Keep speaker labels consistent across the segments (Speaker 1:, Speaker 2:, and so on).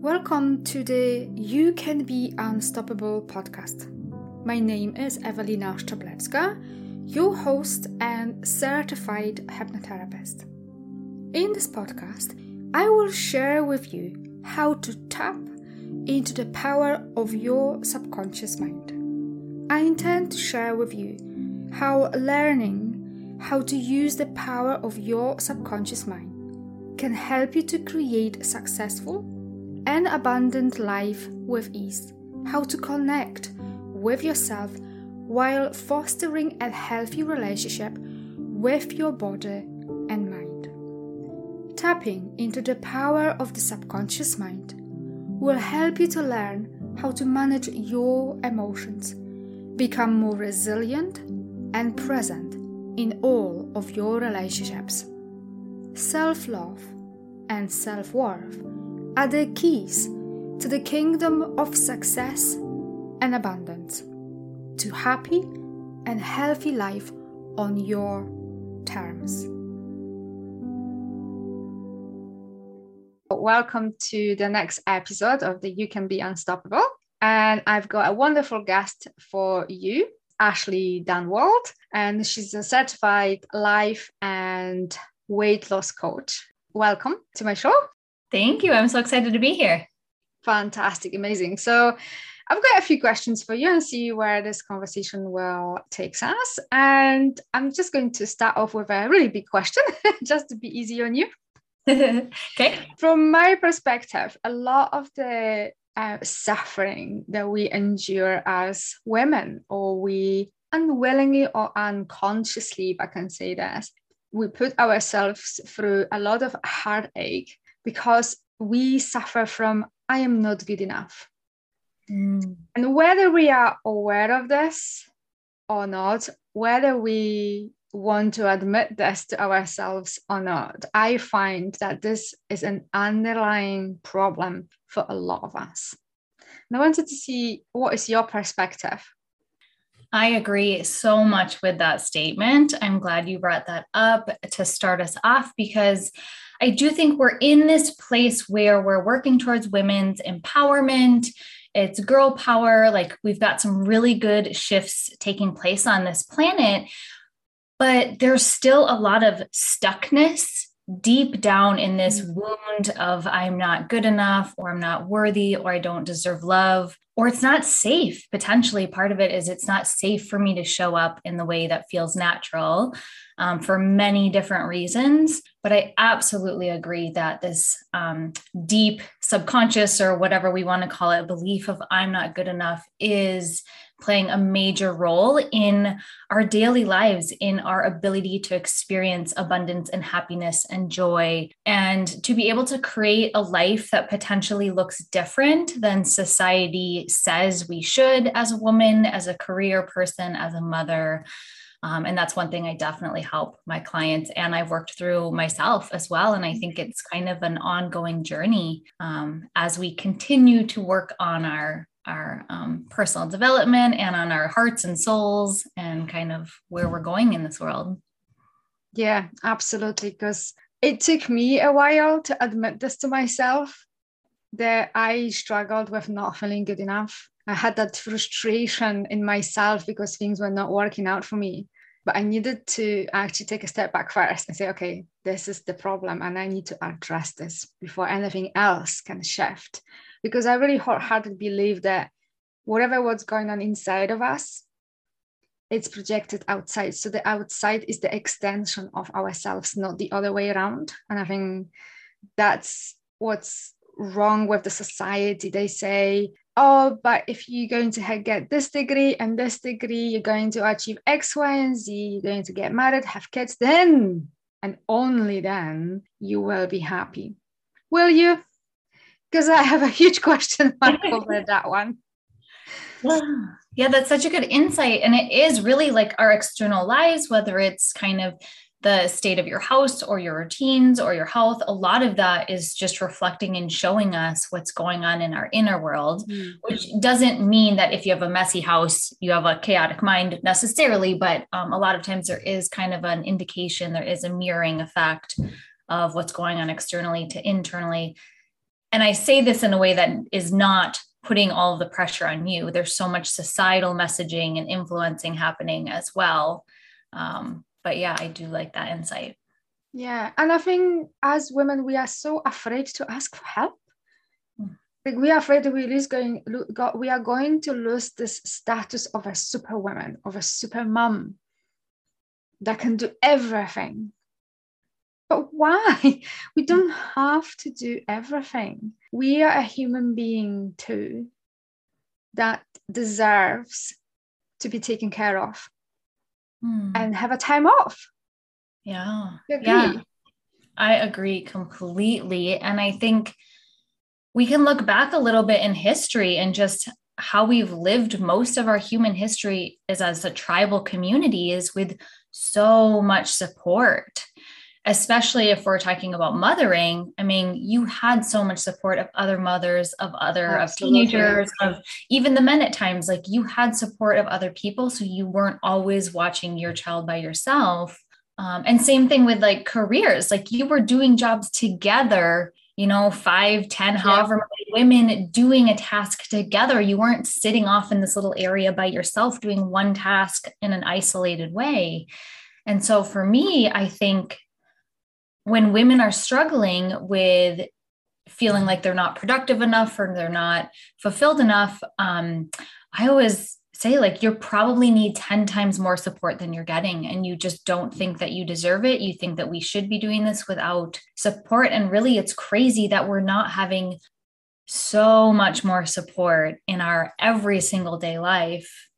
Speaker 1: Welcome to the You Can Be Unstoppable podcast. My name is Evelina Szczeblewska, your host and certified hypnotherapist. In this podcast, I will share with you how to tap into the power of your subconscious mind. I intend to share with you how learning how to use the power of your subconscious mind can help you to create a successful and abundant life with ease, how to connect with yourself while fostering a healthy relationship with your body and mind. Tapping into the power of the subconscious mind will help you to learn how to manage your emotions, become more resilient and present in all of your relationships. Self love and self worth are the keys to the kingdom of success and abundance, to happy and healthy life on your terms. Welcome to the next episode of the You Can Be Unstoppable. And I've got a wonderful guest for you, Ashley Dunnwald, and she's a certified life and weight loss coach. Welcome to my show.
Speaker 2: Thank you. I'm so excited to be here.
Speaker 1: Fantastic, amazing. So, I've got a few questions for you and see where this conversation will take us. And I'm just going to start off with a really big question, just to be easy on you.
Speaker 2: okay.
Speaker 1: From my perspective, a lot of the uh, suffering that we endure as women, or we unwillingly or unconsciously, if I can say this, we put ourselves through a lot of heartache because we suffer from I am not good enough. Mm. And whether we are aware of this or not, whether we want to admit this to ourselves or not, I find that this is an underlying problem for a lot of us. And I wanted to see what is your perspective
Speaker 2: I agree so much with that statement. I'm glad you brought that up to start us off because I do think we're in this place where we're working towards women's empowerment. It's girl power. Like we've got some really good shifts taking place on this planet, but there's still a lot of stuckness deep down in this mm. wound of I'm not good enough, or I'm not worthy, or I don't deserve love, or it's not safe. Potentially, part of it is it's not safe for me to show up in the way that feels natural um, for many different reasons. But I absolutely agree that this um, deep subconscious, or whatever we want to call it, belief of I'm not good enough is playing a major role in our daily lives, in our ability to experience abundance and happiness and joy, and to be able to create a life that potentially looks different than society says we should as a woman, as a career person, as a mother. Um, and that's one thing I definitely help my clients and I've worked through myself as well. And I think it's kind of an ongoing journey um, as we continue to work on our our um, personal development and on our hearts and souls and kind of where we're going in this world.
Speaker 1: Yeah, absolutely. Because it took me a while to admit this to myself that I struggled with not feeling good enough. I had that frustration in myself because things were not working out for me. But I needed to actually take a step back first and say, okay, this is the problem, and I need to address this before anything else can shift because I really wholeheartedly believe that whatever what's going on inside of us, it's projected outside. So the outside is the extension of ourselves, not the other way around. And I think that's what's wrong with the society. They say, oh, but if you're going to get this degree and this degree, you're going to achieve X, Y, and Z, you're going to get married, have kids, then and only then you will be happy. Will you? Because I have a huge question mark over that one.
Speaker 2: Yeah, that's such a good insight. And it is really like our external lives, whether it's kind of the state of your house or your routines or your health, a lot of that is just reflecting and showing us what's going on in our inner world, mm. which doesn't mean that if you have a messy house, you have a chaotic mind necessarily. But um, a lot of times there is kind of an indication, there is a mirroring effect of what's going on externally to internally. And I say this in a way that is not putting all of the pressure on you. There's so much societal messaging and influencing happening as well. Um, but yeah, I do like that insight.
Speaker 1: Yeah. And I think as women, we are so afraid to ask for help. Mm. Like we are afraid that we lose going we are going to lose this status of a superwoman, of a super mom that can do everything. But why? We don't have to do everything. We are a human being too that deserves to be taken care of mm. and have a time off.
Speaker 2: Yeah. Yeah. I agree completely. And I think we can look back a little bit in history and just how we've lived most of our human history is as a tribal community is with so much support especially if we're talking about mothering i mean you had so much support of other mothers of other Absolutely. of teenagers of even the men at times like you had support of other people so you weren't always watching your child by yourself um, and same thing with like careers like you were doing jobs together you know, five, ten, yeah. however many women doing a task together. You weren't sitting off in this little area by yourself doing one task in an isolated way. And so for me, I think when women are struggling with feeling like they're not productive enough or they're not fulfilled enough, um, I always say like you probably need 10 times more support than you're getting and you just don't think that you deserve it. You think that we should be doing this without support and really it's crazy that we're not having so much more support in our every single day life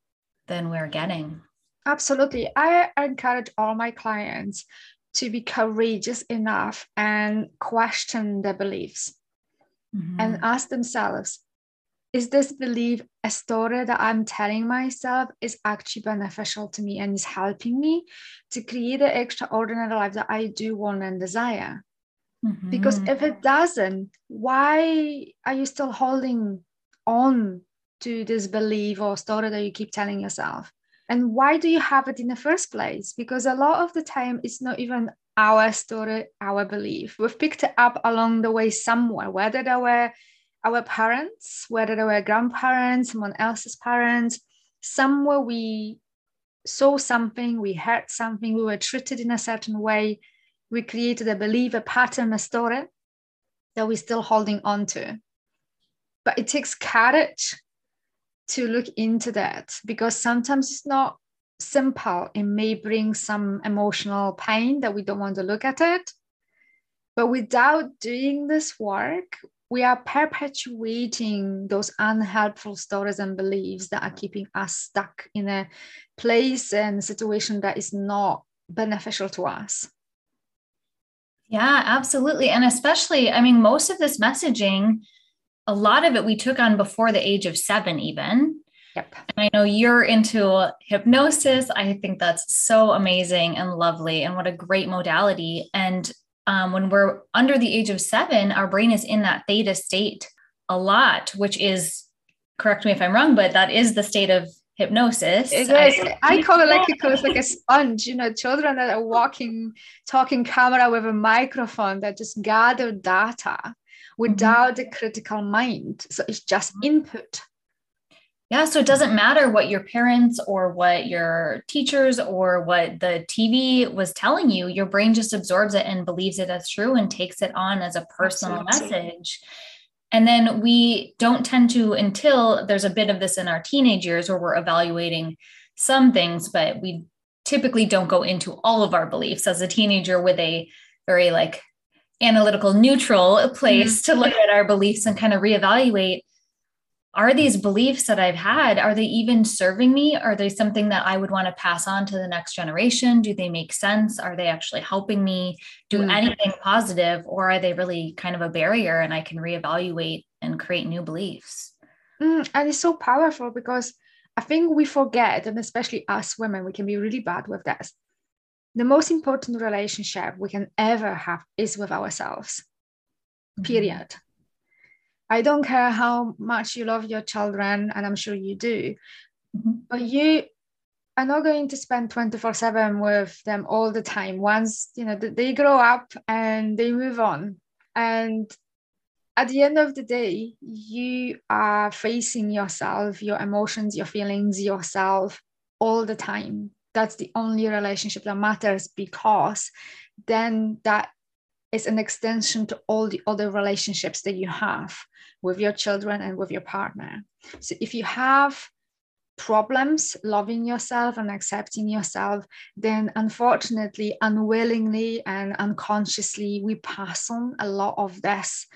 Speaker 2: than we're getting.
Speaker 1: Absolutely. I encourage all my clients to be courageous enough and question their beliefs mm-hmm. and ask themselves is this belief a story that I'm telling myself is actually beneficial to me and is helping me to create the extraordinary life that I do want and desire? Mm-hmm. Because if it doesn't, why are you still holding on to this belief or story that you keep telling yourself? And why do you have it in the first place? Because a lot of the time, it's not even our story, our belief. We've picked it up along the way somewhere, whether they were our parents, whether they were grandparents, someone else's parents, somewhere we saw something, we heard something, we were treated in a certain way, we created a belief, a pattern, a story that we're still holding on to. But it takes courage to look into that because sometimes it's not simple. It may bring some emotional pain that we don't want to look at it. But without doing this work, we are perpetuating those unhelpful stories and beliefs that are keeping us stuck in a place and situation that is not beneficial to us.
Speaker 2: Yeah, absolutely. And especially, I mean, most of this messaging, a lot of it we took on before the age of seven, even.
Speaker 1: Yep.
Speaker 2: And I know you're into hypnosis. I think that's so amazing and lovely, and what a great modality. And um, when we're under the age of seven, our brain is in that theta state a lot, which is, correct me if I'm wrong, but that is the state of hypnosis.
Speaker 1: It is. I, I call it like it's like a sponge, you know, children that are walking, talking camera with a microphone that just gather data without mm-hmm. the critical mind. So it's just input.
Speaker 2: Yeah, so it doesn't matter what your parents or what your teachers or what the TV was telling you, your brain just absorbs it and believes it as true and takes it on as a personal Absolutely. message. And then we don't tend to, until there's a bit of this in our teenage years where we're evaluating some things, but we typically don't go into all of our beliefs as a teenager with a very like analytical, neutral place mm-hmm. to look at our beliefs and kind of reevaluate are these beliefs that I've had, are they even serving me? Are they something that I would want to pass on to the next generation? Do they make sense? Are they actually helping me do mm. anything positive? Or are they really kind of a barrier and I can reevaluate and create new beliefs?
Speaker 1: Mm, and it's so powerful because I think we forget, and especially us women, we can be really bad with this. The most important relationship we can ever have is with ourselves, mm-hmm. period. I don't care how much you love your children, and I'm sure you do, mm-hmm. but you are not going to spend 24 7 with them all the time once you know they grow up and they move on and at the end of the day you are facing yourself your emotions your feelings yourself all the time that's the only relationship that matters because then that is an extension to all the other relationships that you have with your children and with your partner. So if you have problems loving yourself and accepting yourself, then unfortunately, unwillingly and unconsciously, we pass on a lot of this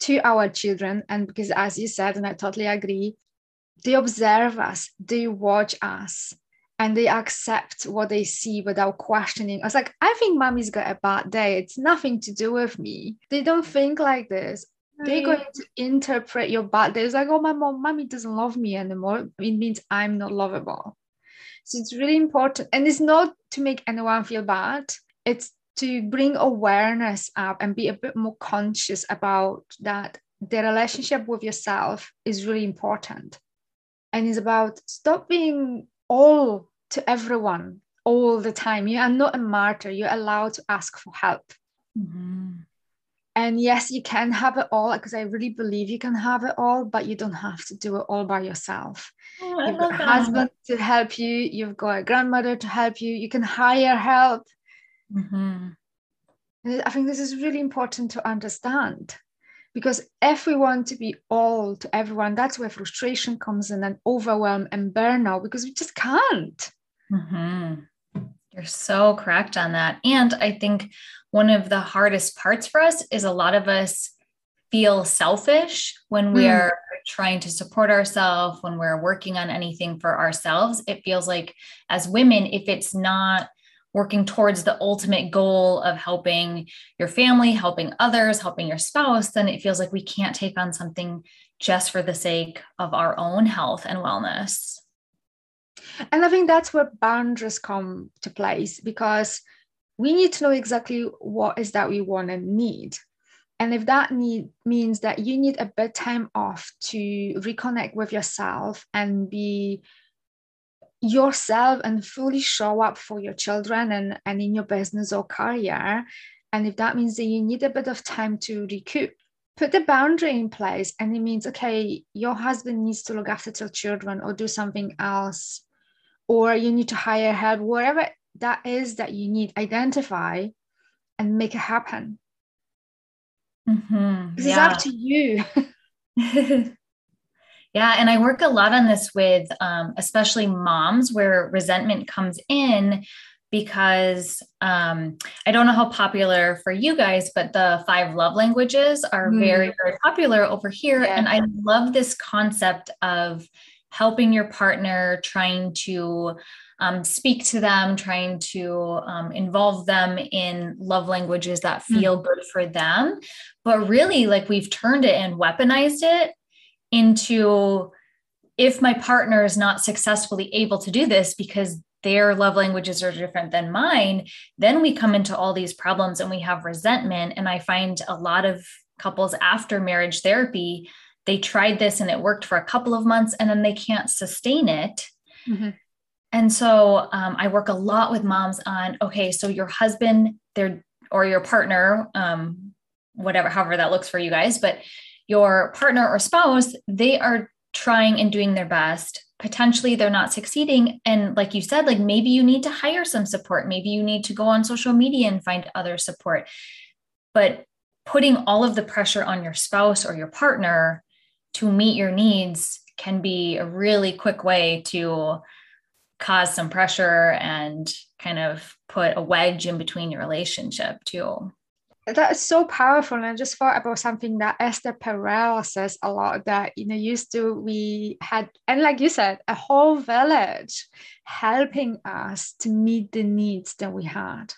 Speaker 1: to our children. And because, as you said, and I totally agree, they observe us, they watch us, and they accept what they see without questioning. I was like, I think mommy's got a bad day. It's nothing to do with me. They don't think like this. They're going to interpret your bad day. It's like, oh, my mom, mommy doesn't love me anymore. It means I'm not lovable. So it's really important. And it's not to make anyone feel bad. It's to bring awareness up and be a bit more conscious about that the relationship with yourself is really important. And it's about stop being all to everyone all the time. You are not a martyr. You're allowed to ask for help. Mm-hmm. And yes, you can have it all because I really believe you can have it all, but you don't have to do it all by yourself. Oh, you've got a husband to help you, you've got a grandmother to help you, you can hire help. Mm-hmm. I think this is really important to understand because if we want to be all to everyone, that's where frustration comes in and overwhelm and burnout because we just can't.
Speaker 2: Mm-hmm. You're so correct on that. And I think one of the hardest parts for us is a lot of us feel selfish when we mm. are trying to support ourselves, when we're working on anything for ourselves. It feels like, as women, if it's not working towards the ultimate goal of helping your family, helping others, helping your spouse, then it feels like we can't take on something just for the sake of our own health and wellness.
Speaker 1: And I think that's where boundaries come to place because we need to know exactly what is that we want and need. And if that need means that you need a bit time off to reconnect with yourself and be yourself and fully show up for your children and, and in your business or career. And if that means that you need a bit of time to recoup, put the boundary in place. And it means, okay, your husband needs to look after your children or do something else or you need to hire help, whatever that is that you need, identify and make it happen. Mm-hmm. Yeah. It's up to you.
Speaker 2: yeah. And I work a lot on this with um, especially moms where resentment comes in because um, I don't know how popular for you guys, but the five love languages are mm. very, very popular over here. Yeah. And I love this concept of helping your partner, trying to um, speak to them, trying to um, involve them in love languages that hmm. feel mm good for them. But really, like we've turned it and weaponized it into if my partner is not successfully able to do this because their love languages are different than mine, then we come into all these problems and we have resentment. And I find a lot of couples after marriage therapy they tried this and it worked for a couple of months and then they can't sustain it. Mm-hmm. And so um, I work a lot with moms on okay, so your husband, their or your partner, um, whatever, however that looks for you guys, but your partner or spouse, they are trying and doing their best. Potentially they're not succeeding. And like you said, like maybe you need to hire some support. Maybe you need to go on social media and find other support. But putting all of the pressure on your spouse or your partner to meet your needs can be a really quick way to cause some pressure and kind of put a wedge in between your relationship too.
Speaker 1: That is so powerful. And I just thought about something that Esther Perel says a lot that, you know, used to, we had, and like you said, a whole village helping us to meet the needs that we had.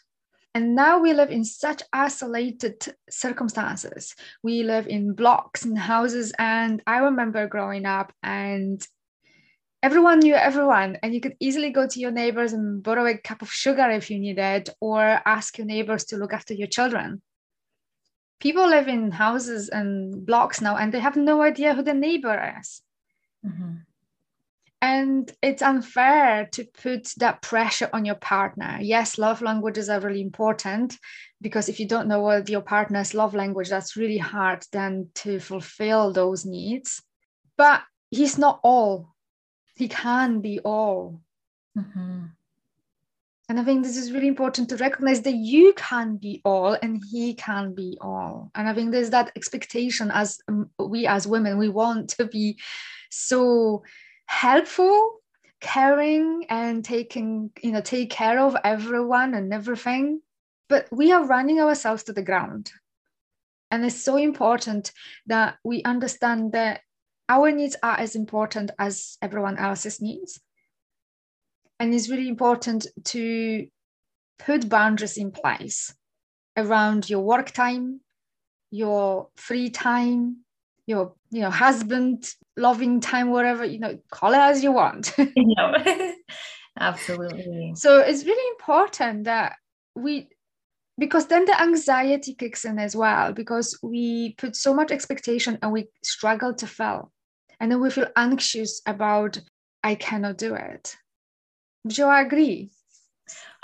Speaker 1: And now we live in such isolated circumstances. We live in blocks and houses. And I remember growing up and everyone knew everyone and you could easily go to your neighbors and borrow a cup of sugar if you needed or ask your neighbors to look after your children people live in houses and blocks now and they have no idea who the neighbor is mm-hmm. And it's unfair to put that pressure on your partner. Yes, love languages are really important because if you don't know what your partner's love language, that's really hard then to fulfill those needs. But he's not all, he can be all. Mm-hmm. And I think this is really important to recognize that you can be all and he can be all. And I think there's that expectation as we as women, we want to be so helpful caring and taking you know take care of everyone and everything. But we are running ourselves to the ground. And it's so important that we understand that our needs are as important as everyone else's needs. And it's really important to put boundaries in place around your work time your free time your you know husband loving time whatever you know call it as you want.
Speaker 2: Absolutely.
Speaker 1: So it's really important that we because then the anxiety kicks in as well because we put so much expectation and we struggle to fail. And then we feel anxious about i cannot do it. Do I agree?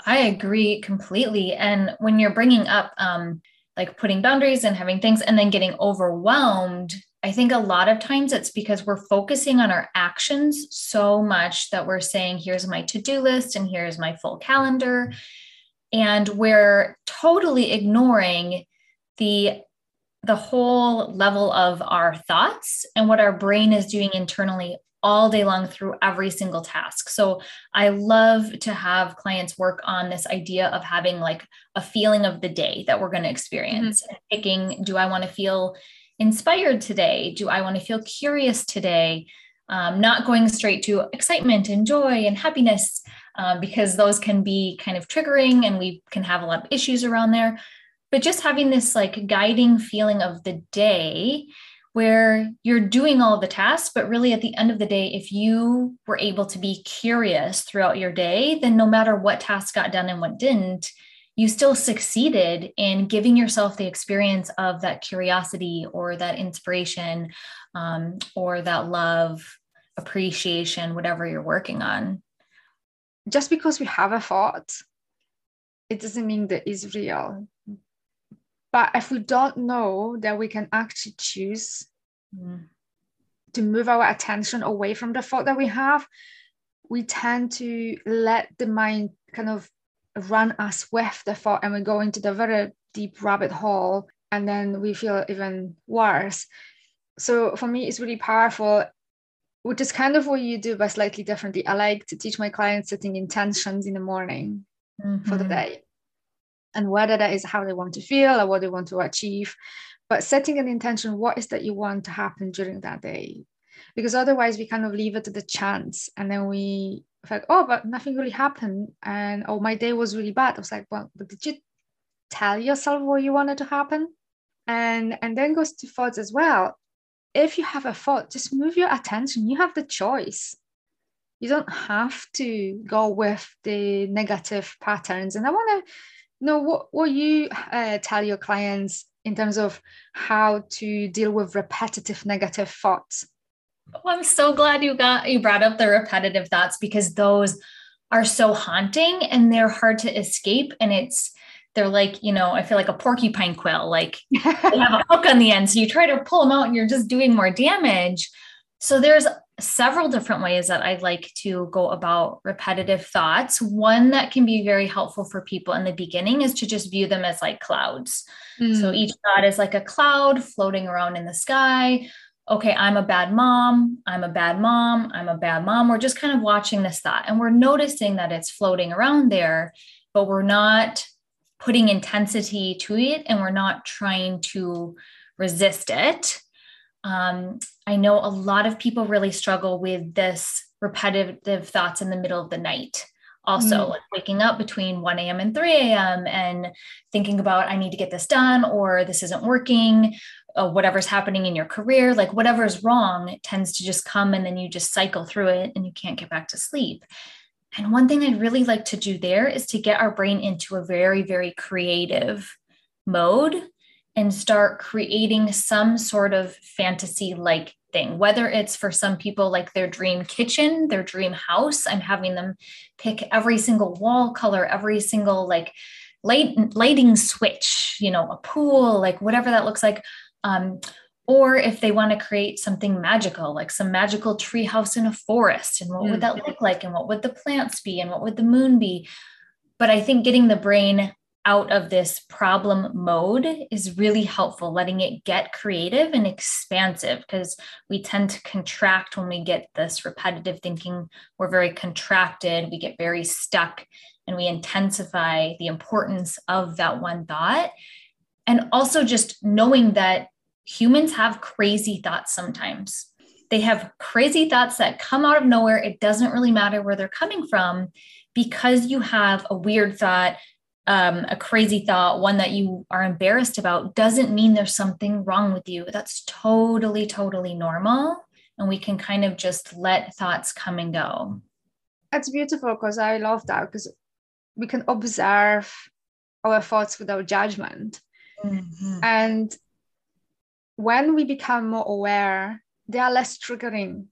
Speaker 2: I agree completely. And when you're bringing up um like putting boundaries and having things and then getting overwhelmed I think a lot of times it's because we're focusing on our actions so much that we're saying, here's my to do list and here's my full calendar. And we're totally ignoring the the whole level of our thoughts and what our brain is doing internally all day long through every single task. So I love to have clients work on this idea of having like a feeling of the day that we're going to experience mm-hmm. and picking do I want to feel inspired today? Do I want to feel curious today? Um, not going straight to excitement and joy and happiness, um, because those can be kind of triggering and we can have a lot of issues around there. But just having this like guiding feeling of the day where you're doing all the tasks, but really at the end of the day, if you were able to be curious throughout your day, then no matter what task got done and what didn't, you still succeeded in giving yourself the experience of that curiosity or that inspiration um, or that love, appreciation, whatever you're working on.
Speaker 1: Just because we have a thought, it doesn't mean that it's real. But if we don't know that we can actually choose mm. to move our attention away from the thought that we have, we tend to let the mind kind of run us with the thought and we go into the very deep rabbit hole and then we feel even worse so for me it's really powerful which is kind of what you do but slightly differently i like to teach my clients setting intentions in the morning mm-hmm. for the mm-hmm. day and whether that is how they want to feel or what they want to achieve but setting an intention what is that you want to happen during that day because otherwise we kind of leave it to the chance and then we like, oh, but nothing really happened. And oh, my day was really bad. I was like, well, but did you tell yourself what you wanted to happen? And and then goes to thoughts as well. If you have a thought, just move your attention. You have the choice. You don't have to go with the negative patterns. And I want to know what, what you uh, tell your clients in terms of how to deal with repetitive negative thoughts
Speaker 2: Oh, I'm so glad you got you brought up the repetitive thoughts because those are so haunting and they're hard to escape. And it's they're like you know i feel like a porcupine quill like they have a hook on the end. So you try to pull them out and you're just doing more damage. So there's several different ways that i like to go about repetitive thoughts. One that can be very helpful for people in the beginning is to just view them as like clouds. Mm. so each thought is like a cloud floating around in the sky okay, I'm a bad mom, I'm a bad mom, I'm a bad mom. We're just kind of watching this thought and we're noticing that it's floating around there, but we're not putting intensity to it and we're not trying to resist it. Um, I know a lot of people really struggle with this repetitive thoughts in the middle of the night. Also, mm. like waking up between 1 a.m. and 3 a.m. and thinking about, I need to get this done, or this isn't working, uh, whatever's happening in your career, like whatever's wrong, it tends to just come and then you just cycle through it and you can't get back to sleep. And one thing I'd really like to do there is to get our brain into a very, very creative mode and start creating some sort of fantasy like thing, whether it's for some people like their dream kitchen, their dream house. I'm having them pick every single wall color, every single like light lighting switch, you know, a pool, like whatever that looks like. Um, or if they want to create something magical, like some magical tree house in a forest, and what mm. would that look like? And what would the plants be? And what would the moon be? But I think getting the brain out of this problem mode is really helpful, letting it get creative and expansive because we tend to contract when we get this repetitive thinking. We're very contracted, we get very stuck, and we intensify the importance of that one thought. And also just knowing that humans have crazy thoughts sometimes. They have crazy thoughts that come out of nowhere. It doesn't really matter where they're coming from because you have a weird thought um, a crazy thought, one that you are embarrassed about, doesn't mean there's something wrong with you. That's totally, totally normal. And we can kind of just let thoughts come and go.
Speaker 1: That's beautiful because I love that because we can observe our thoughts without judgment. Mm-hmm. And when we become more aware, they are less triggering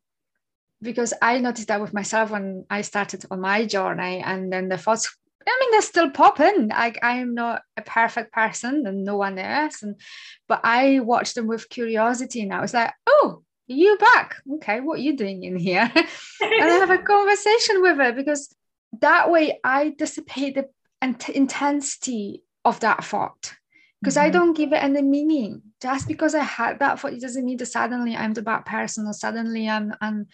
Speaker 1: because I noticed that with myself when I started on my journey, and then the thoughts I mean, they're still popping. I, I am not a perfect person and no one is. And but I watch them with curiosity now. It's like, oh, you back. Okay, what are you doing in here? and I have a conversation with her because that way I dissipate the intensity of that thought because mm-hmm. I don't give it any meaning. Just because I had that thought, it doesn't mean that suddenly I'm the bad person or suddenly I'm, I'm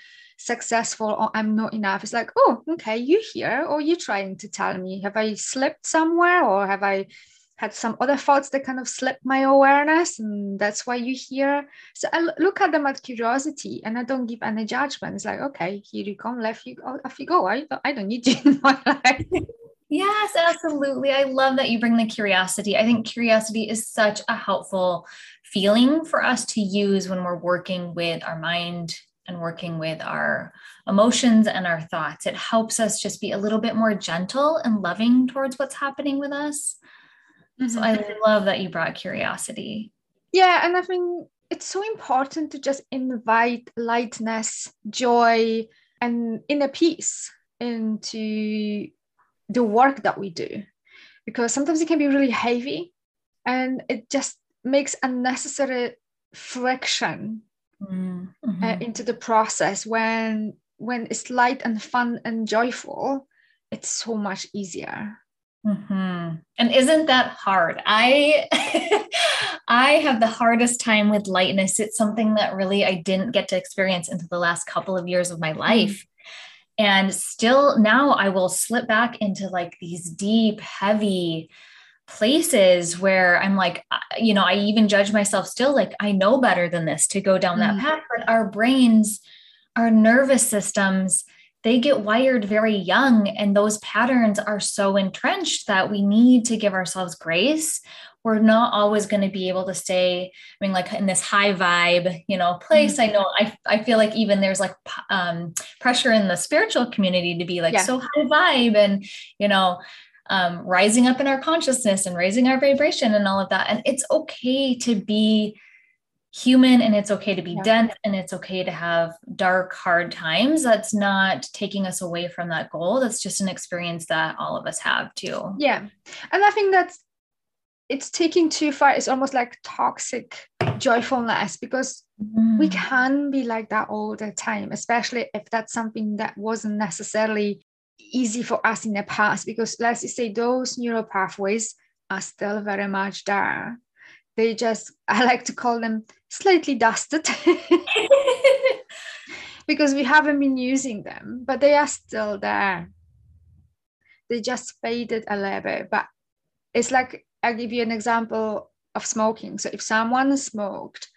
Speaker 1: or I'm not enough. It's like, oh, okay, you here, or you trying to tell me, have I slipped somewhere, or have I had some other thoughts that kind of slipped my awareness, and that's why you here. So I look at them at curiosity, and I don't give any judgment. It's like, okay, here you come, left you, go, off you go. I don't, I don't need you in my life.
Speaker 2: Yes, absolutely. I love that you bring the curiosity. I think curiosity is such a helpful feeling for us to use when we're working with our mind and working with our emotions and our thoughts. It helps us just be a little bit more gentle and loving towards what's happening with us. Mm-hmm. So I love that you brought curiosity.
Speaker 1: Yeah, and I think it's so important to just invite lightness, joy, and inner peace into the work that we do. Because sometimes it can be really heavy and it just makes unnecessary friction mm-hmm. uh, into the process when when it's light and fun and joyful it's so much easier
Speaker 2: mm-hmm. and isn't that hard i i have the hardest time with lightness it's something that really i didn't get to experience into the last couple of years of my mm-hmm. life and still now i will slip back into like these deep heavy places where I'm like, you know, I even judge myself still like, I know better than this to go down that mm. path. But our brains, our nervous systems, they get wired very young. And those patterns are so entrenched that we need to give ourselves grace. We're not always going to be able to stay, I mean, like in this high vibe, you know, place. Mm. I know I, I feel like even there's like um, pressure in the spiritual community to be like yeah. so high vibe and, you know, um, rising up in our consciousness and raising our vibration and all of that. And it's okay to be human and it's okay to be yeah. dense and it's okay to have dark, hard times. That's not taking us away from that goal. That's just an experience that all of us have too.
Speaker 1: Yeah. And I think that's it's taking too far. It's almost like toxic joyfulness because mm. we can be like that all the time, especially if that's something that wasn't necessarily easy for us in the past because let's say those neural pathways are still very much there. They just, I like to call them slightly dusted because we haven't been using them, but they are still there. They just faded a little bit. But it's like, I'll give you an example of smoking. So if someone smoked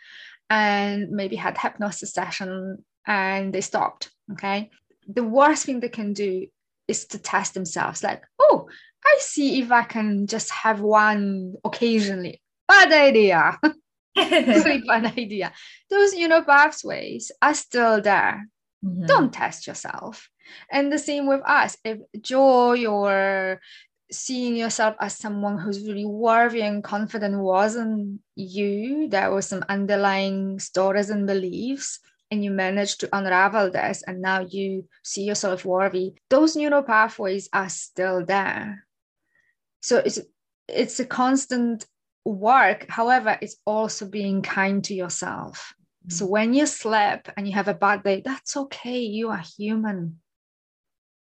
Speaker 1: and maybe had hypnosis session and they stopped, okay, the worst thing they can do is to test themselves like oh i see if i can just have one occasionally. Bad idea. Really bad idea. Those you know pathways are still there. Mm-hmm. don't test yourself. And the same with us. If joy or seeing yourself as someone who's really worthy and confident wasn't you. There were some underlying stories and beliefs, and you managed to unravel this, and now you see yourself worthy. Those neural pathways are still there. So it's it's a constant work. However, it's also being kind to yourself. Mm-hmm. So when you slip and you have a bad day, that's okay. You are human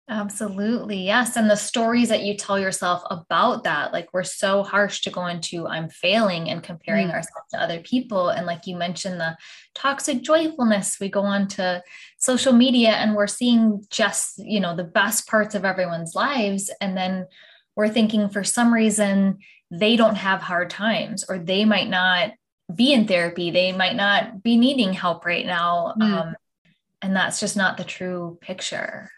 Speaker 2: Absolutely. Yes. And the stories that you tell yourself about that, like we're so harsh to go into I'm failing and comparing mm. ourselves to other people. And like you mentioned, the toxic joyfulness, we go on to social media and we're seeing just, you know, the best parts of everyone's lives. And then we're thinking for some reason they don't have hard times or they might not be in therapy. They might not be needing help right now. Mm. Um, and that's just not the true picture.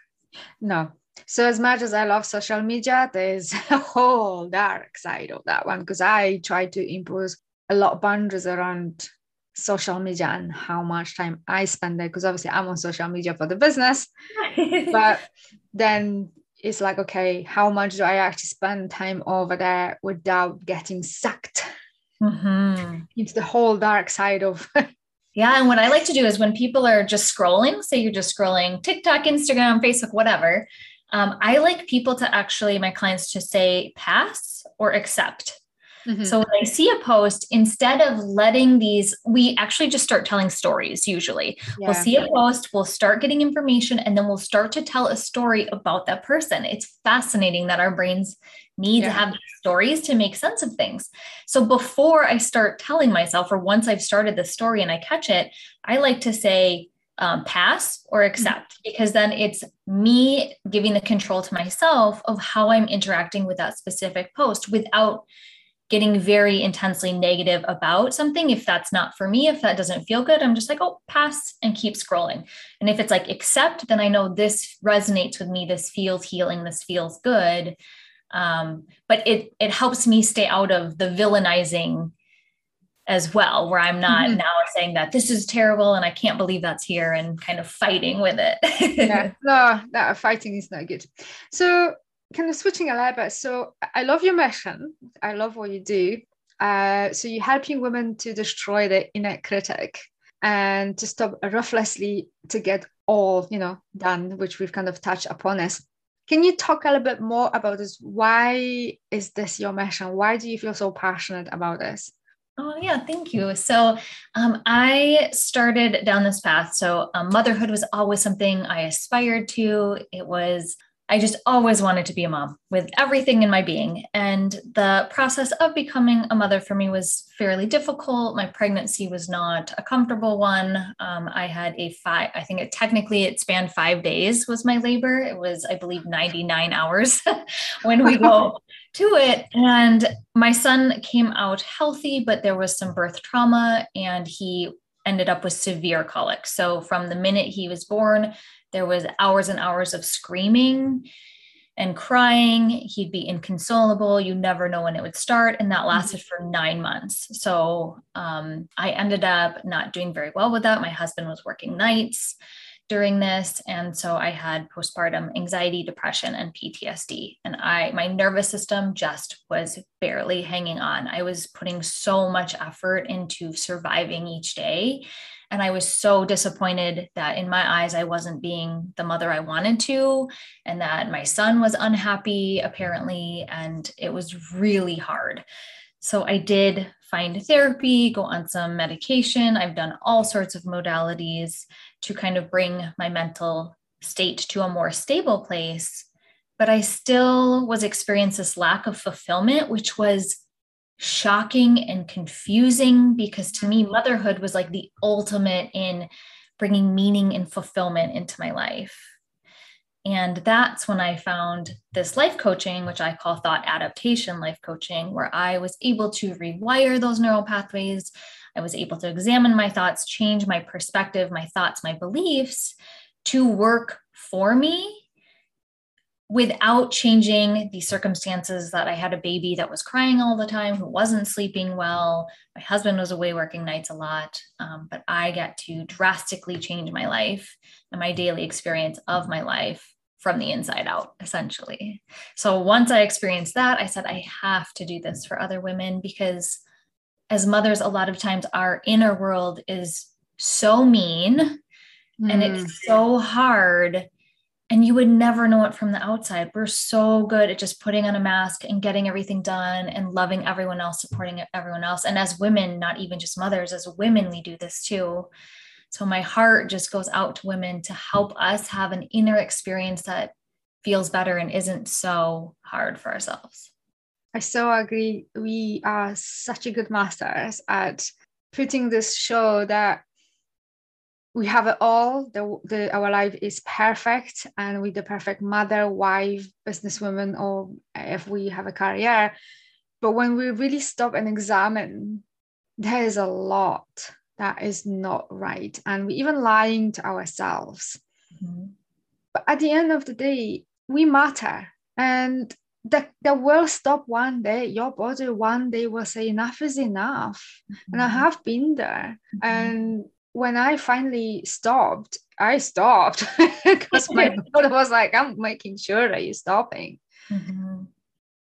Speaker 1: No. So as much as I love social media, there's a whole dark side of that one because I try to impose a lot of boundaries around social media and how much time I spend there because obviously I'm on social media for the business. but then it's like, okay, how much do I actually spend time over there without getting sucked mm-hmm. into the whole dark side of
Speaker 2: yeah. And what I like to do is when people are just scrolling, say you're just scrolling TikTok, Instagram, Facebook, whatever, um, I like people to actually, my clients to say pass or accept. Mm-hmm. So when I see a post, instead of letting these, we actually just start telling stories usually. Yeah. We'll see a post, we'll start getting information, and then we'll start to tell a story about that person. It's fascinating that our brains need yeah. to have stories to make sense of things. So before I start telling myself, or once I've started the story and I catch it, I like to say, um, pass or mm-hmm. accept mm-hmm. because then it's me giving the control to myself of how I'm interacting with that specific post without getting very intensely negative about something if that's not for me if that doesn't feel good i'm just like oh pass and keep scrolling and if it's like accept then i know this resonates with me this feels healing this feels good um, but it it helps me stay out of the villainizing as well where i'm not mm-hmm. now saying that this is terrible and i can't believe that's here and kind of fighting with it
Speaker 1: yeah no that fighting is not good so kind of switching a little bit. So I love your mission. I love what you do. Uh, so you're helping women to destroy the inner critic and to stop ruthlessly to get all you know done, which we've kind of touched upon this. Can you talk a little bit more about this? Why is this your mission? Why do you feel so passionate about this?
Speaker 2: Oh, yeah, thank you. So, um, I started down this path. So, um, motherhood was always something I aspired to. It was I just always wanted to be a mom with everything in my being. And the process of becoming a mother for me was fairly difficult. My pregnancy was not a comfortable one. Um, I had a five, I think it technically it spanned five days was my labor. It was, I believe, 99 hours when we go to it. And my son came out healthy, but there was some birth trauma and he ended up with severe colic. So from the minute he was born, there was hours and hours of screaming and crying. He'd be inconsolable. You never know when it would start. And that lasted for nine months. So um, I ended up not doing very well with that. My husband was working nights during this and so i had postpartum anxiety depression and ptsd and i my nervous system just was barely hanging on i was putting so much effort into surviving each day and I was so disappointed that in my eyes, I wasn't being the mother I wanted to, and that my son was unhappy, apparently. And it was really hard. So I did find therapy, go on some medication. I've done all sorts of modalities to kind of bring my mental state to a more stable place. But I still was experiencing this lack of fulfillment, which was shocking and confusing because to me, motherhood was like the ultimate in bringing meaning and fulfillment into my life. And that's when I found this life coaching, which I call thought adaptation life coaching, where I was able to rewire those neural pathways. I was able to examine my thoughts, change my perspective, my thoughts, my beliefs to work for me without changing the circumstances that I had a baby that was crying all the time, who wasn't sleeping well. My husband was away working nights a lot, um, but I get to drastically change my life and my daily experience of my life from the inside out, essentially. So once I experienced that, I said, I have to do this for other women because as mothers, a lot of times our inner world is so mean mm. and it's mm. so hard. And you would never know it from the outside. We're so good at just putting on a mask and getting everything done and loving everyone else, supporting everyone else. And as women, not even just mothers, as women, we do this too. So my heart just goes out to women to help us have an inner experience that feels better and isn't so hard for ourselves.
Speaker 1: I so agree. We are such a good masters at putting this show that we have it all. The, the our life is perfect, and with the perfect mother, wife, businesswoman, or if we have a career. But when we really stop and examine, there is a lot that is not right and we're even lying to ourselves mm-hmm. but at the end of the day we matter and the, the will stop one day your body one day will say enough is enough mm-hmm. and i mm-hmm. have been there mm-hmm. and when i finally stopped i stopped because my body was like i'm making sure that you're stopping mm-hmm.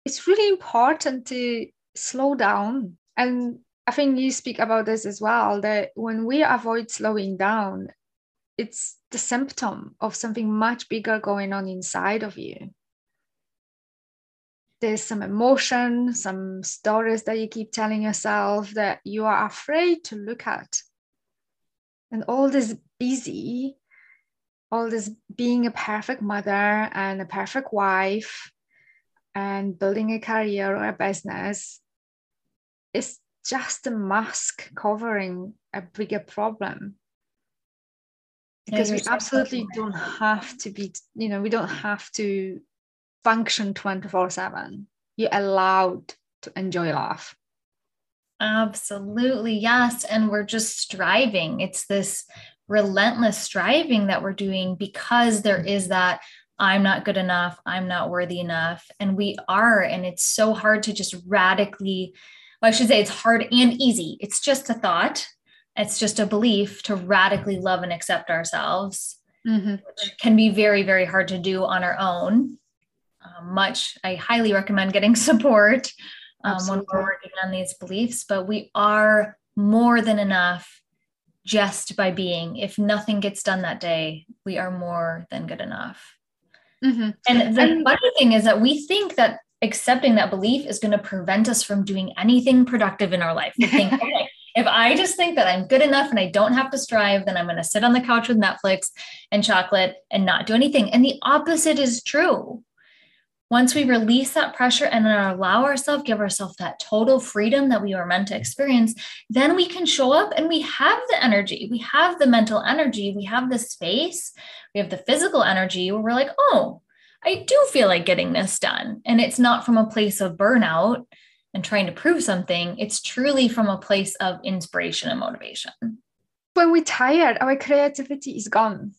Speaker 1: it's really important to slow down and I think you speak about this as well that when we avoid slowing down, it's the symptom of something much bigger going on inside of you. There's some emotion, some stories that you keep telling yourself that you are afraid to look at. And all this busy, all this being a perfect mother and a perfect wife and building a career or a business. Is just a mask covering a bigger problem. Because yeah, we absolutely don't have to be you know we don't have to function 24 7 you're allowed to enjoy life
Speaker 2: absolutely yes and we're just striving it's this relentless striving that we're doing because there is that I'm not good enough, I'm not worthy enough. And we are. And it's so hard to just radically well, I should say it's hard and easy. It's just a thought, it's just a belief to radically love and accept ourselves, mm-hmm. which can be very, very hard to do on our own. Um, much, I highly recommend getting support um, when we're working on these beliefs, but we are more than enough just by being. If nothing gets done that day, we are more than good enough. Mm-hmm. And the and, funny thing is that we think that accepting that belief is going to prevent us from doing anything productive in our life. We think, okay, if I just think that I'm good enough and I don't have to strive, then I'm going to sit on the couch with Netflix and chocolate and not do anything. And the opposite is true. Once we release that pressure and then allow ourselves, give ourselves that total freedom that we were meant to experience, then we can show up and we have the energy, we have the mental energy, we have the space, we have the physical energy where we're like, oh, I do feel like getting this done. And it's not from a place of burnout and trying to prove something, it's truly from a place of inspiration and motivation.
Speaker 1: When we're tired, our creativity is gone,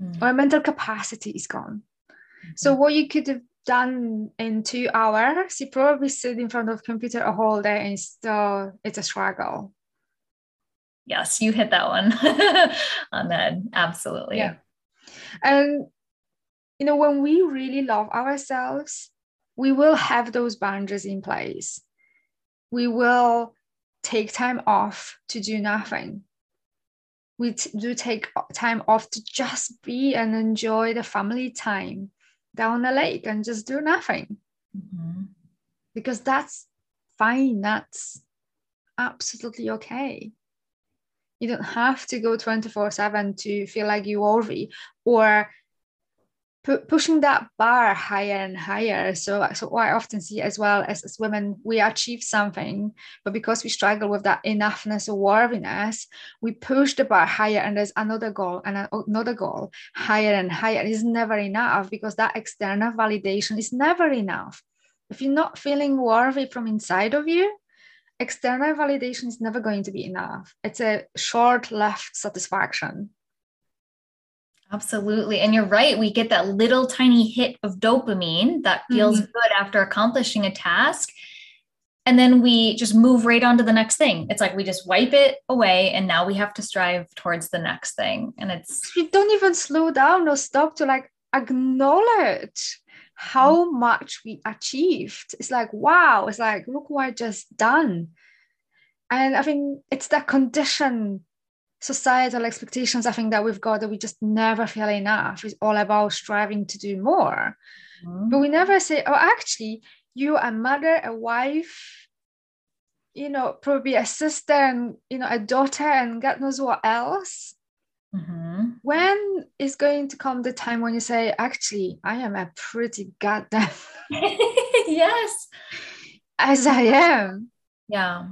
Speaker 1: mm-hmm. our mental capacity is gone. Mm-hmm. So, what you could have done in two hours, you probably sit in front of computer a whole day and still it's a struggle.
Speaker 2: Yes, you hit that one on that. Absolutely.
Speaker 1: Yeah. And you know, when we really love ourselves, we will have those boundaries in place. We will take time off to do nothing. We t- do take time off to just be and enjoy the family time down the lake and just do nothing. Mm-hmm. Because that's fine. That's absolutely okay. You don't have to go 24 7 to feel like you're worthy or pu- pushing that bar higher and higher. So, so I often see as well as, as women, we achieve something, but because we struggle with that enoughness or worthiness, we push the bar higher and there's another goal and another goal higher and higher. It's never enough because that external validation is never enough. If you're not feeling worthy from inside of you, external validation is never going to be enough. It's a short left satisfaction.
Speaker 2: Absolutely. And you're right. We get that little tiny hit of dopamine that feels mm-hmm. good after accomplishing a task. And then we just move right on to the next thing. It's like we just wipe it away and now we have to strive towards the next thing. And it's
Speaker 1: you don't even slow down or stop to like acknowledge how mm-hmm. much we achieved. It's like, wow, it's like, look what I just done. And I think it's that condition societal expectations I think that we've got that we just never feel enough. It's all about striving to do more. Mm-hmm. But we never say, oh, actually, you a mother, a wife, you know, probably a sister and you know, a daughter and God knows what else. Mm-hmm. When is going to come the time when you say, actually, I am a pretty goddamn
Speaker 2: yes.
Speaker 1: As I am.
Speaker 2: Yeah.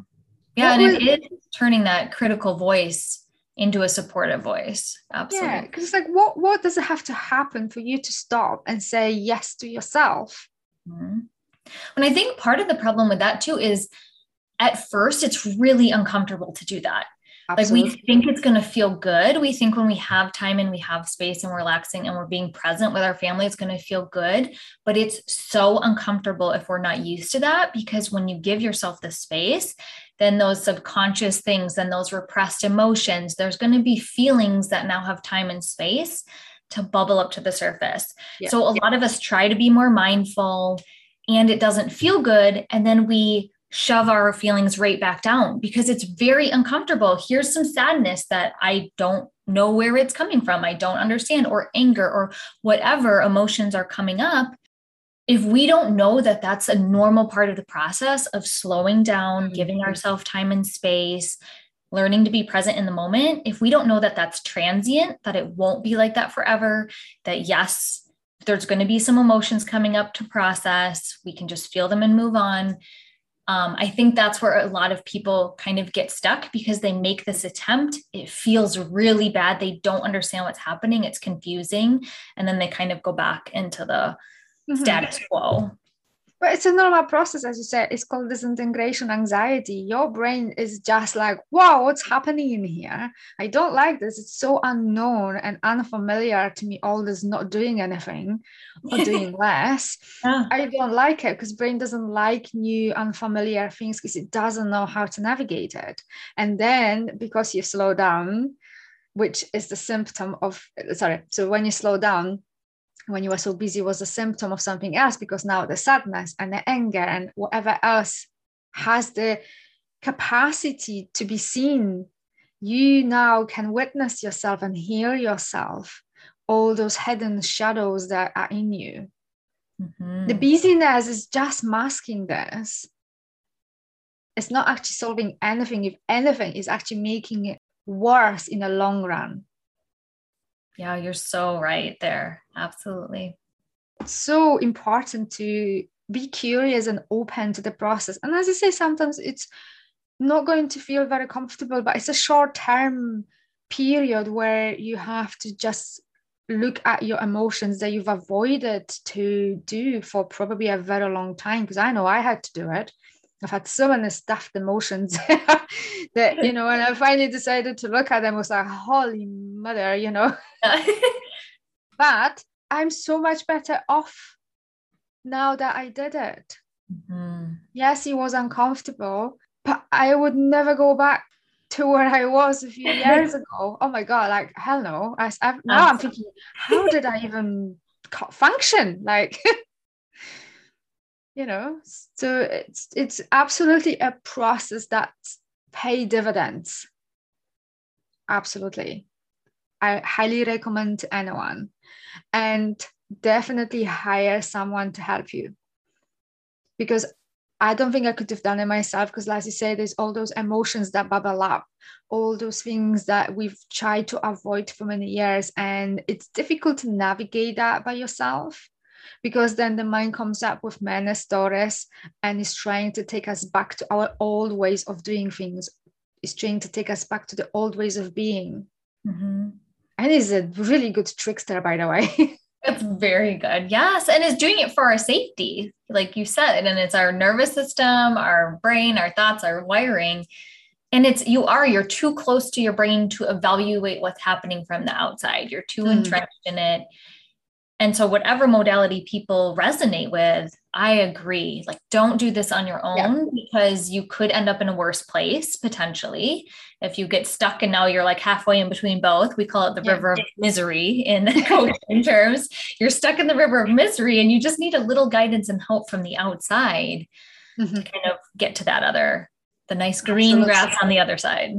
Speaker 2: Yeah. What and was, it is turning that critical voice into a supportive voice. Absolutely.
Speaker 1: Yeah, because it's like, what what does it have to happen for you to stop and say yes to yourself?
Speaker 2: Mm-hmm. And I think part of the problem with that too is at first it's really uncomfortable to do that. Absolutely. Like we think it's going to feel good. We think when we have time and we have space and we're relaxing and we're being present with our family, it's going to feel good. But it's so uncomfortable if we're not used to that because when you give yourself the space, then those subconscious things and those repressed emotions, there's going to be feelings that now have time and space to bubble up to the surface. Yeah. So a yeah. lot of us try to be more mindful and it doesn't feel good. And then we shove our feelings right back down because it's very uncomfortable. Here's some sadness that I don't know where it's coming from. I don't understand, or anger, or whatever emotions are coming up if we don't know that that's a normal part of the process of slowing down, mm-hmm. giving ourselves time and space, learning to be present in the moment, if we don't know that that's transient, that it won't be like that forever, that yes, there's going to be some emotions coming up to process, we can just feel them and move on. Um, I think that's where a lot of people kind of get stuck because they make this attempt. It feels really bad. They don't understand what's happening. It's confusing. And then they kind of go back into the mm-hmm. status quo.
Speaker 1: But it's a normal process, as you said. It's called disintegration anxiety. Your brain is just like, wow, what's happening in here? I don't like this. It's so unknown and unfamiliar to me, all this not doing anything or doing less. Yeah. I don't like it because brain doesn't like new, unfamiliar things because it doesn't know how to navigate it. And then because you slow down, which is the symptom of sorry, so when you slow down, when you were so busy was a symptom of something else because now the sadness and the anger and whatever else has the capacity to be seen. You now can witness yourself and hear yourself. All those hidden shadows that are in you. Mm-hmm. the busyness is just masking this. It's not actually solving anything if anything is actually making it worse in the long run
Speaker 2: yeah, you're so right there. Absolutely.
Speaker 1: So important to be curious and open to the process. And as I say, sometimes it's not going to feel very comfortable, but it's a short term period where you have to just look at your emotions that you've avoided to do for probably a very long time. Because I know I had to do it. I've had so many stuffed emotions that, you know, when I finally decided to look at them, I was like, holy mother, you know. but I'm so much better off now that I did it. Mm-hmm. Yes, it was uncomfortable, but I would never go back to where I was a few years ago. Oh my God, like, hell no. I, I've, now I'm thinking, how did I even function? Like, you know so it's it's absolutely a process that pay dividends. Absolutely. I highly recommend to anyone. And definitely hire someone to help you. Because i don't think i could have done it myself because as you say there's all those emotions that bubble up all those things that we've tried to avoid for many years and it's difficult to navigate that by yourself because then the mind comes up with many stories and is trying to take us back to our old ways of doing things. Is trying to take us back to the old ways of being. Mm-hmm. and is a really good trickster by the way.
Speaker 2: It's very good. Yes and it's doing it for our safety like you said and it's our nervous system our brain our thoughts our wiring. And it's you are you're too close to your brain to evaluate what's happening from the outside. You're too mm. entrenched in it and so, whatever modality people resonate with, I agree. Like, don't do this on your own yeah. because you could end up in a worse place potentially if you get stuck and now you're like halfway in between both. We call it the yeah. river of misery in coaching terms. You're stuck in the river of misery and you just need a little guidance and help from the outside mm-hmm. to kind of get to that other, the nice green Absolutely. grass on the other side.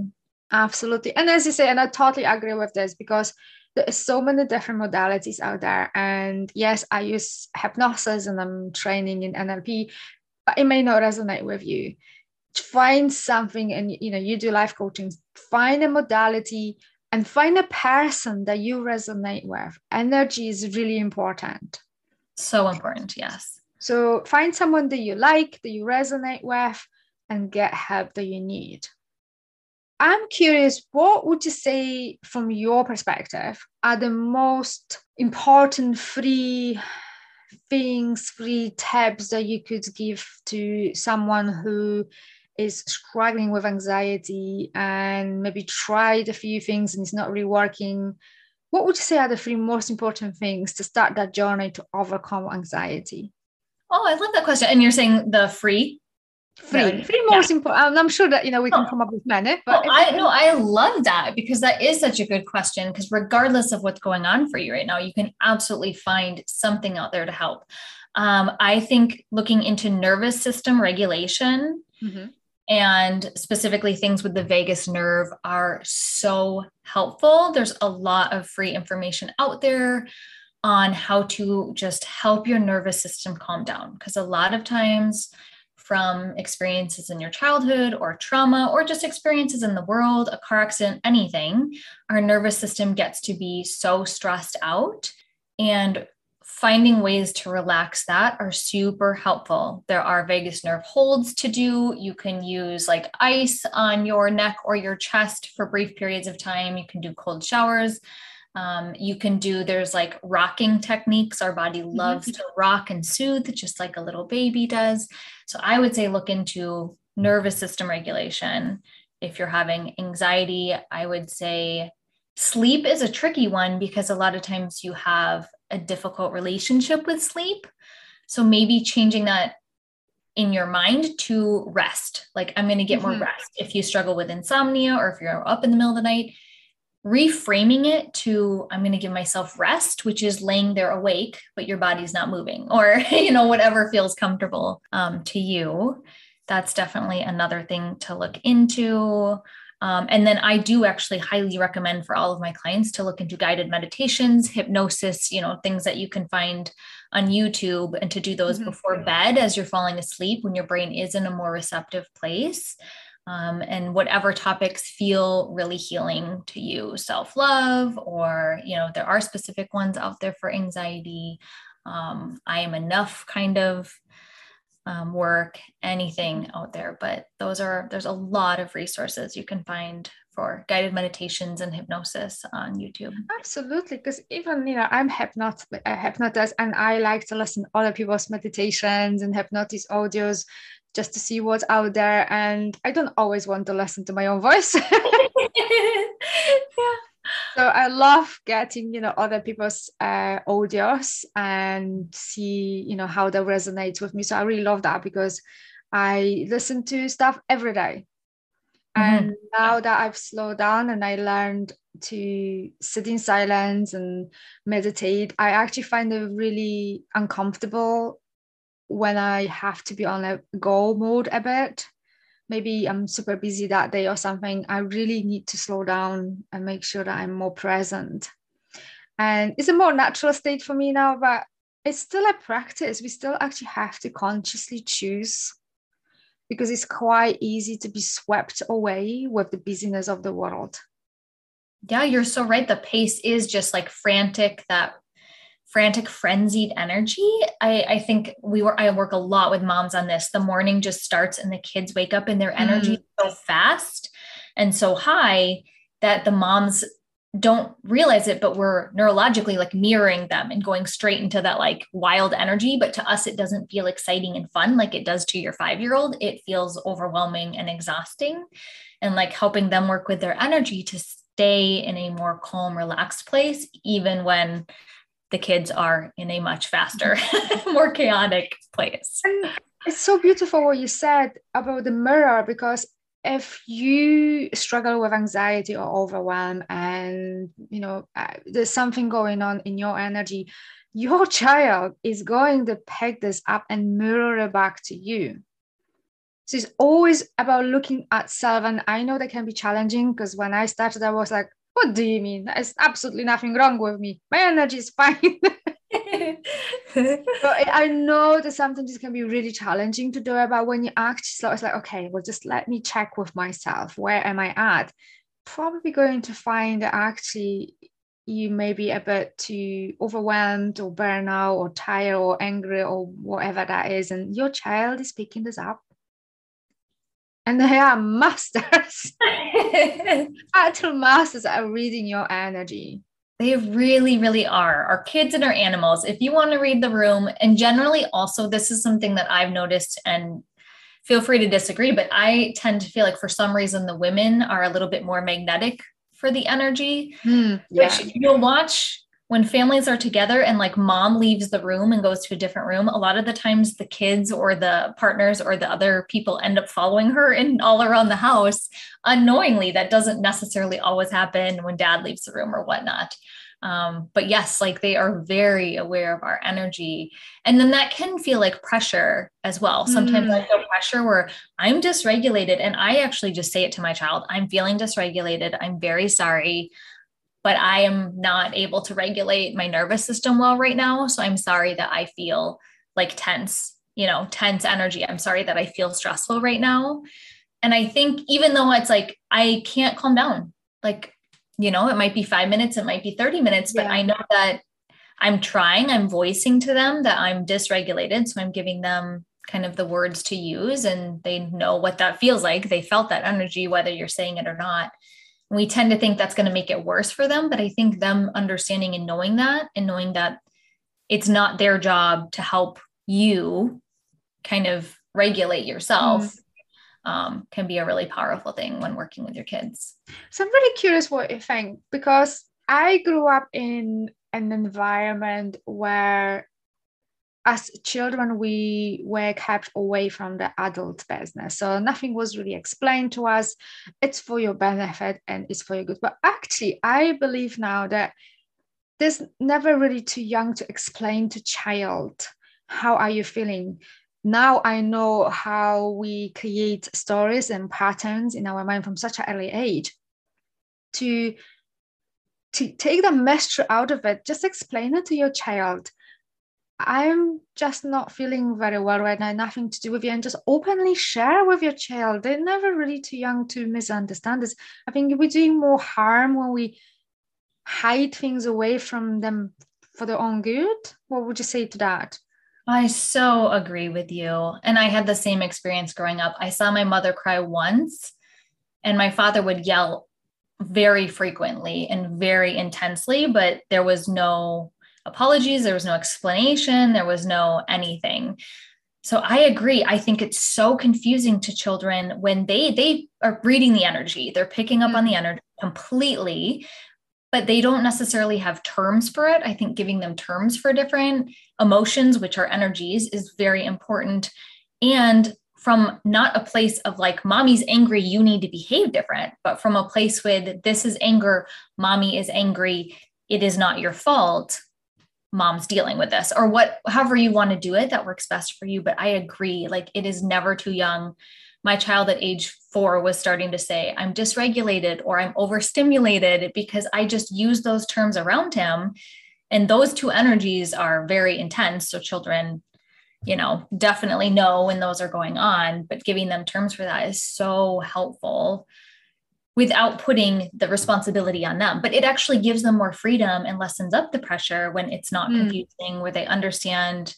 Speaker 1: Absolutely. And as you say, and I totally agree with this because there's so many different modalities out there. And yes, I use hypnosis and I'm training in NLP, but it may not resonate with you. Find something and you know, you do life coaching, find a modality and find a person that you resonate with. Energy is really important.
Speaker 2: So important, yes.
Speaker 1: So find someone that you like, that you resonate with, and get help that you need. I'm curious, what would you say from your perspective are the most important free things, free tips that you could give to someone who is struggling with anxiety and maybe tried a few things and it's not really working? What would you say are the three most important things to start that journey to overcome anxiety?
Speaker 2: Oh, I love that question. And you're saying the free
Speaker 1: free free most yeah. important i'm sure that you know we can oh. come up with many
Speaker 2: but oh, i know i love that because that is such a good question because regardless of what's going on for you right now you can absolutely find something out there to help um, i think looking into nervous system regulation mm-hmm. and specifically things with the vagus nerve are so helpful there's a lot of free information out there on how to just help your nervous system calm down because a lot of times from experiences in your childhood or trauma or just experiences in the world, a car accident, anything, our nervous system gets to be so stressed out. And finding ways to relax that are super helpful. There are vagus nerve holds to do. You can use like ice on your neck or your chest for brief periods of time. You can do cold showers. Um, you can do, there's like rocking techniques. Our body mm-hmm. loves to rock and soothe, just like a little baby does. So I would say look into nervous system regulation. If you're having anxiety, I would say sleep is a tricky one because a lot of times you have a difficult relationship with sleep. So maybe changing that in your mind to rest. Like, I'm going to get mm-hmm. more rest. If you struggle with insomnia or if you're up in the middle of the night, reframing it to i'm going to give myself rest which is laying there awake but your body's not moving or you know whatever feels comfortable um, to you. That's definitely another thing to look into. Um, and then i do actually highly recommend for all of my clients to look into guided meditations hypnosis you know things that you can find on youtube and to do those mm-hmm. before bed as you're falling asleep when your brain is in a more receptive place um, and whatever topics feel really healing to you self-love or you know there are specific ones out there for anxiety. Um, i am enough kind of um, work anything out there but those are there's a lot of resources you can find for guided meditations and hypnosis on youtube.
Speaker 1: Absolutely because even you know i'm hypnot a hypnotist and i like to listen to other people's meditations and hypnosis audios just to see what's out there. And I don't always want to listen to my own voice. yeah. So I love getting, you know, other people's uh, audios and see, you know, how that resonates with me. So I really love that because I listen to stuff every day. Mm-hmm. And now that I've slowed down and I learned to sit in silence and meditate, I actually find it really uncomfortable when I have to be on a go mode a bit. Maybe I'm super busy that day or something. I really need to slow down and make sure that I'm more present. And it's a more natural state for me now, but it's still a practice. We still actually have to consciously choose because it's quite easy to be swept away with the busyness of the world.
Speaker 2: Yeah, you're so right. The pace is just like frantic, that frantic frenzied energy. I i think we were i work a lot with moms on this. The morning just starts and the kids wake up and their energy mm. so fast and so high that the moms don't realize it but we're neurologically like mirroring them and going straight into that like wild energy. But to us it doesn't feel exciting and fun like it does to your 5 year old it feels overwhelming and exhausting. And like helping them work with their energy to stay in a more calm relaxed place even when the kids are in a much faster, more chaotic place.
Speaker 1: And it's so beautiful what you said about the mirror because if you struggle with anxiety or overwhelm and you know uh, there's something going on in your energy your child is going to pick this up and mirror it back to you so it's always about looking at self and i know that can be challenging because when i started i was like what do you mean there's absolutely nothing wrong with me my energy is fine but I know that sometimes it can be really challenging to do but when you act, so it's like, okay, well, just let me check with myself. Where am I at? Probably going to find that actually you may be a bit too overwhelmed or burnout or tired or angry or whatever that is. And your child is picking this up. And they are masters, actual masters at reading your energy.
Speaker 2: They really, really are. Our kids and our animals. If you want to read the room, and generally, also, this is something that I've noticed, and feel free to disagree, but I tend to feel like for some reason the women are a little bit more magnetic for the energy. Mm, yeah. Which you'll watch when families are together and like mom leaves the room and goes to a different room, a lot of the times the kids or the partners or the other people end up following her and all around the house unknowingly. That doesn't necessarily always happen when dad leaves the room or whatnot. Um, but yes, like they are very aware of our energy. And then that can feel like pressure as well. Sometimes mm. I feel pressure where I'm dysregulated and I actually just say it to my child I'm feeling dysregulated. I'm very sorry but I am not able to regulate my nervous system well right now. So I'm sorry that I feel like tense, you know, tense energy. I'm sorry that I feel stressful right now. And I think even though it's like I can't calm down, like, you know, it might be five minutes, it might be 30 minutes, but yeah. I know that I'm trying, I'm voicing to them that I'm dysregulated. So I'm giving them kind of the words to use and they know what that feels like. They felt that energy, whether you're saying it or not we tend to think that's going to make it worse for them but i think them understanding and knowing that and knowing that it's not their job to help you kind of regulate yourself mm. um, can be a really powerful thing when working with your kids
Speaker 1: so i'm really curious what you think because i grew up in an environment where as children, we were kept away from the adult business. So nothing was really explained to us. It's for your benefit and it's for your good. But actually, I believe now that there's never really too young to explain to child how are you feeling now i know how we create stories and patterns in our mind from such an early age to to take the mystery out of it just explain it to your child I'm just not feeling very well right now, nothing to do with you, and just openly share with your child. They're never really too young to misunderstand this. I think we're doing more harm when we hide things away from them for their own good. What would you say to that?
Speaker 2: I so agree with you. And I had the same experience growing up. I saw my mother cry once, and my father would yell very frequently and very intensely, but there was no apologies, there was no explanation, there was no anything. So I agree. I think it's so confusing to children when they they are reading the energy. They're picking up on the mm-hmm. energy completely, but they don't necessarily have terms for it. I think giving them terms for different emotions, which are energies, is very important. And from not a place of like, mommy's angry, you need to behave different, but from a place with this is anger, mommy is angry, it is not your fault mom's dealing with this or what however you want to do it that works best for you. But i agree like it is never too young. My child at age 4 was starting to say i'm dysregulated or i'm overstimulated because i just use those terms around him. And those two energies are very intense. So children you know definitely know when those are going on but giving them terms for that is so helpful without putting the responsibility on them. But it actually gives them more freedom and lessens up the pressure when it's not mm. confusing, where they understand,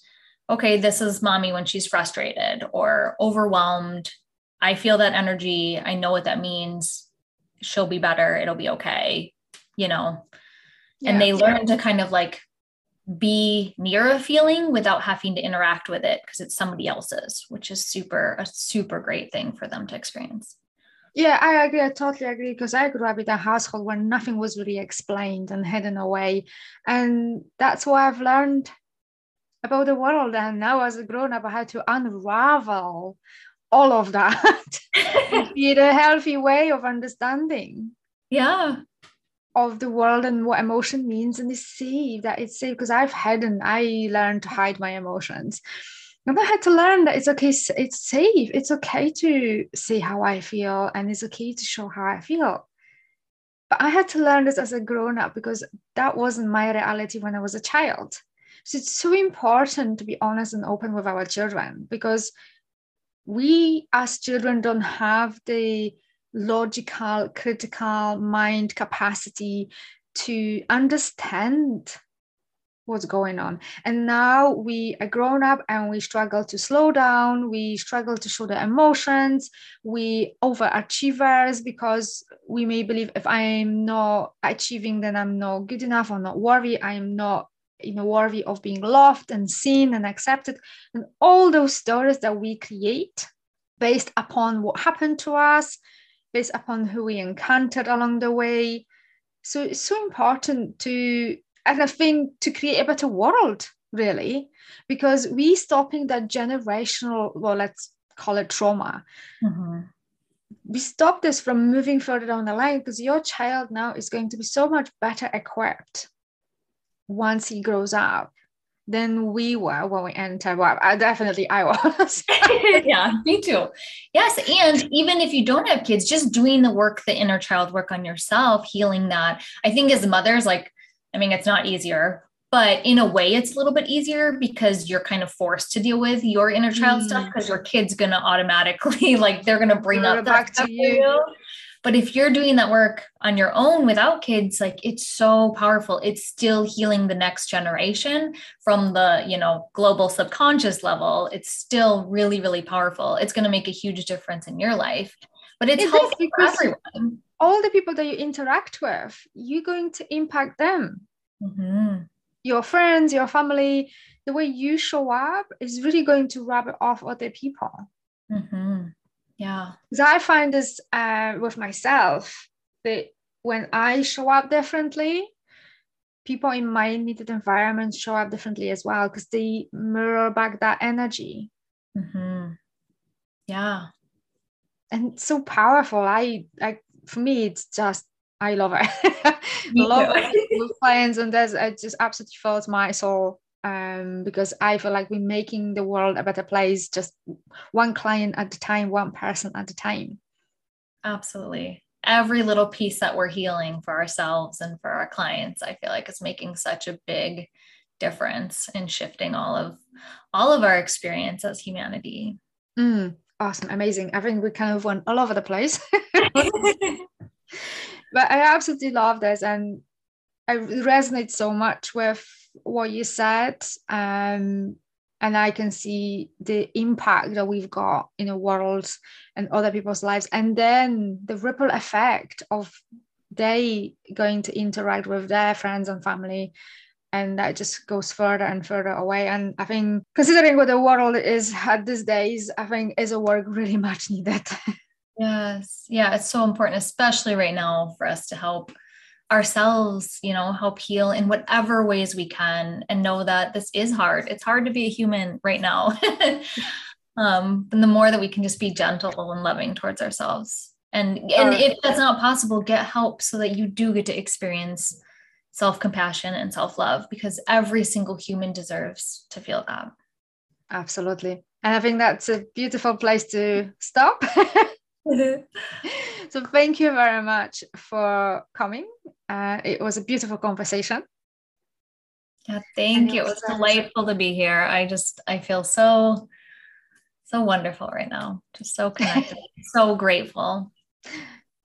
Speaker 2: okay, this is mommy when she's frustrated or overwhelmed. I feel that energy. I know what that means. She'll be better. It'll be okay, you know. Yeah, and they learn to kind of like be near a feeling without having to interact with it because it's somebody else's, which is super, a super great thing for them to experience
Speaker 1: Yeah, I agree. I totally agree because I grew up in a household where nothing was really explained and hidden away. And that's why I've learned about the world. And now, as a grown up, I had to unravel all of that in a healthy way of understanding.
Speaker 2: Yeah.
Speaker 1: Of the world and what emotion means and it's safe that it's safe because I've had and I learned to hide my emotions. And I had to learn that it's okay, it's safe, it's okay to see how I feel and it's okay to show how I feel. But I had to learn this as a grown up because that wasn't my reality when I was a child. So it's so important to be honest and open with our children because we as children don't have the logical, critical mind capacity to understand what's going on. And now we are grown up and we struggle to slow down, we struggle to show the emotions, we overachievers because we may believe if I'm not achieving, then I'm not good enough or not worthy, I'm not you know worthy of being loved and seen and accepted. And all those stories that we create based upon what happened to us based upon who we encountered along the way. So it's so important to and i think to create a better world really because we stopping that generational well let's call it trauma mm-hmm. we stop this from moving further down the line because your child now is going to be so much better equipped once he grows up than we were when we entered. Well, I, definitely I was.
Speaker 2: yeah, me too. Yes. And even if you don't have kids, just doing the work, the inner child work on yourself, healing that. I think as mothers, like, I mean, it's not easier, but in a way, it's a little bit easier because you're kind of forced to deal with your inner child mm. stuff because your kid's going to automatically, like, they're going to bring up back to you. you. But if you're doing that work on your own without kids, like it's so powerful. It's still healing the next generation from the, you know, global subconscious level. It's still really, really powerful. It's going to make a huge difference in your life. But it's helpful for everyone.
Speaker 1: All the people that you interact with, you're going to impact them. Mm-hmm. Your friends, your family, the way you show up is really going to rub it off other people.
Speaker 2: Mm-hmm. Yeah.
Speaker 1: Because I find this uh, with myself that when I show up differently, people in my immediate environment show up differently as well because they mirror back that energy.
Speaker 2: Mm-hmm. Yeah.
Speaker 1: And so powerful. I like for me, it's just I love it. love it with clients, and there's it just absolutely fills my soul um, because I feel like we're making the world a better place, just one client at a time, one person at a time.
Speaker 2: Absolutely. Every little piece that we're healing for ourselves and for our clients, I feel like is making such a big difference in shifting all of all of our experience as humanity.
Speaker 1: Mm, awesome, amazing. I think we kind of went all over the place. but I absolutely love this and I resonate so much with what you said um, and i can see the impact that we've got in the world and other people's lives and then the ripple effect of they going to interact with their friends and family and that just goes further and further away and i think considering what the world is at these days i think is a work really much needed
Speaker 2: yes yeah it's so important especially right now for us to help ourselves, you know, help heal in whatever ways we can and know that this is hard. It's hard to be a human right now. um, and the more that we can just be gentle and loving towards ourselves. And and if that's not possible, get help so that you do get to experience self-compassion and self-love because every single human deserves to feel that.
Speaker 1: Absolutely. And I think that's a beautiful place to stop. so thank you very much for coming. Uh, it was a beautiful conversation.
Speaker 2: Yeah, thank you. It was delightful to be here. I just I feel so so wonderful right now. Just so connected. so grateful.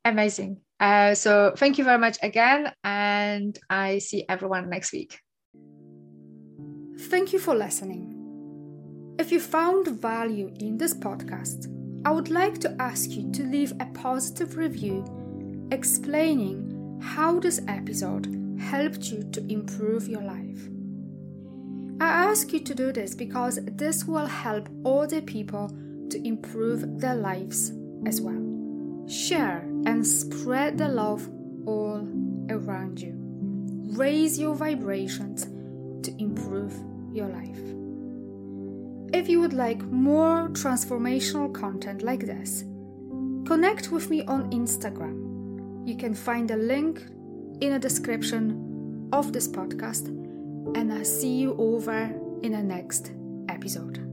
Speaker 1: Amazing. Uh, so thank you very much again, and I see everyone next week.
Speaker 3: Thank you for listening. If you found value in this podcast, I would like to ask you to leave a positive review explaining how this episode helped you to improve your life. I ask you to do this because this will help other people to improve their lives as well.
Speaker 1: share and spread the love all around you. Raise your vibrations to improve your life. If you would like more transformational content like this, connect with me on Instagram. You can find a link in the description of this podcast, and I'll see you over in the next episode.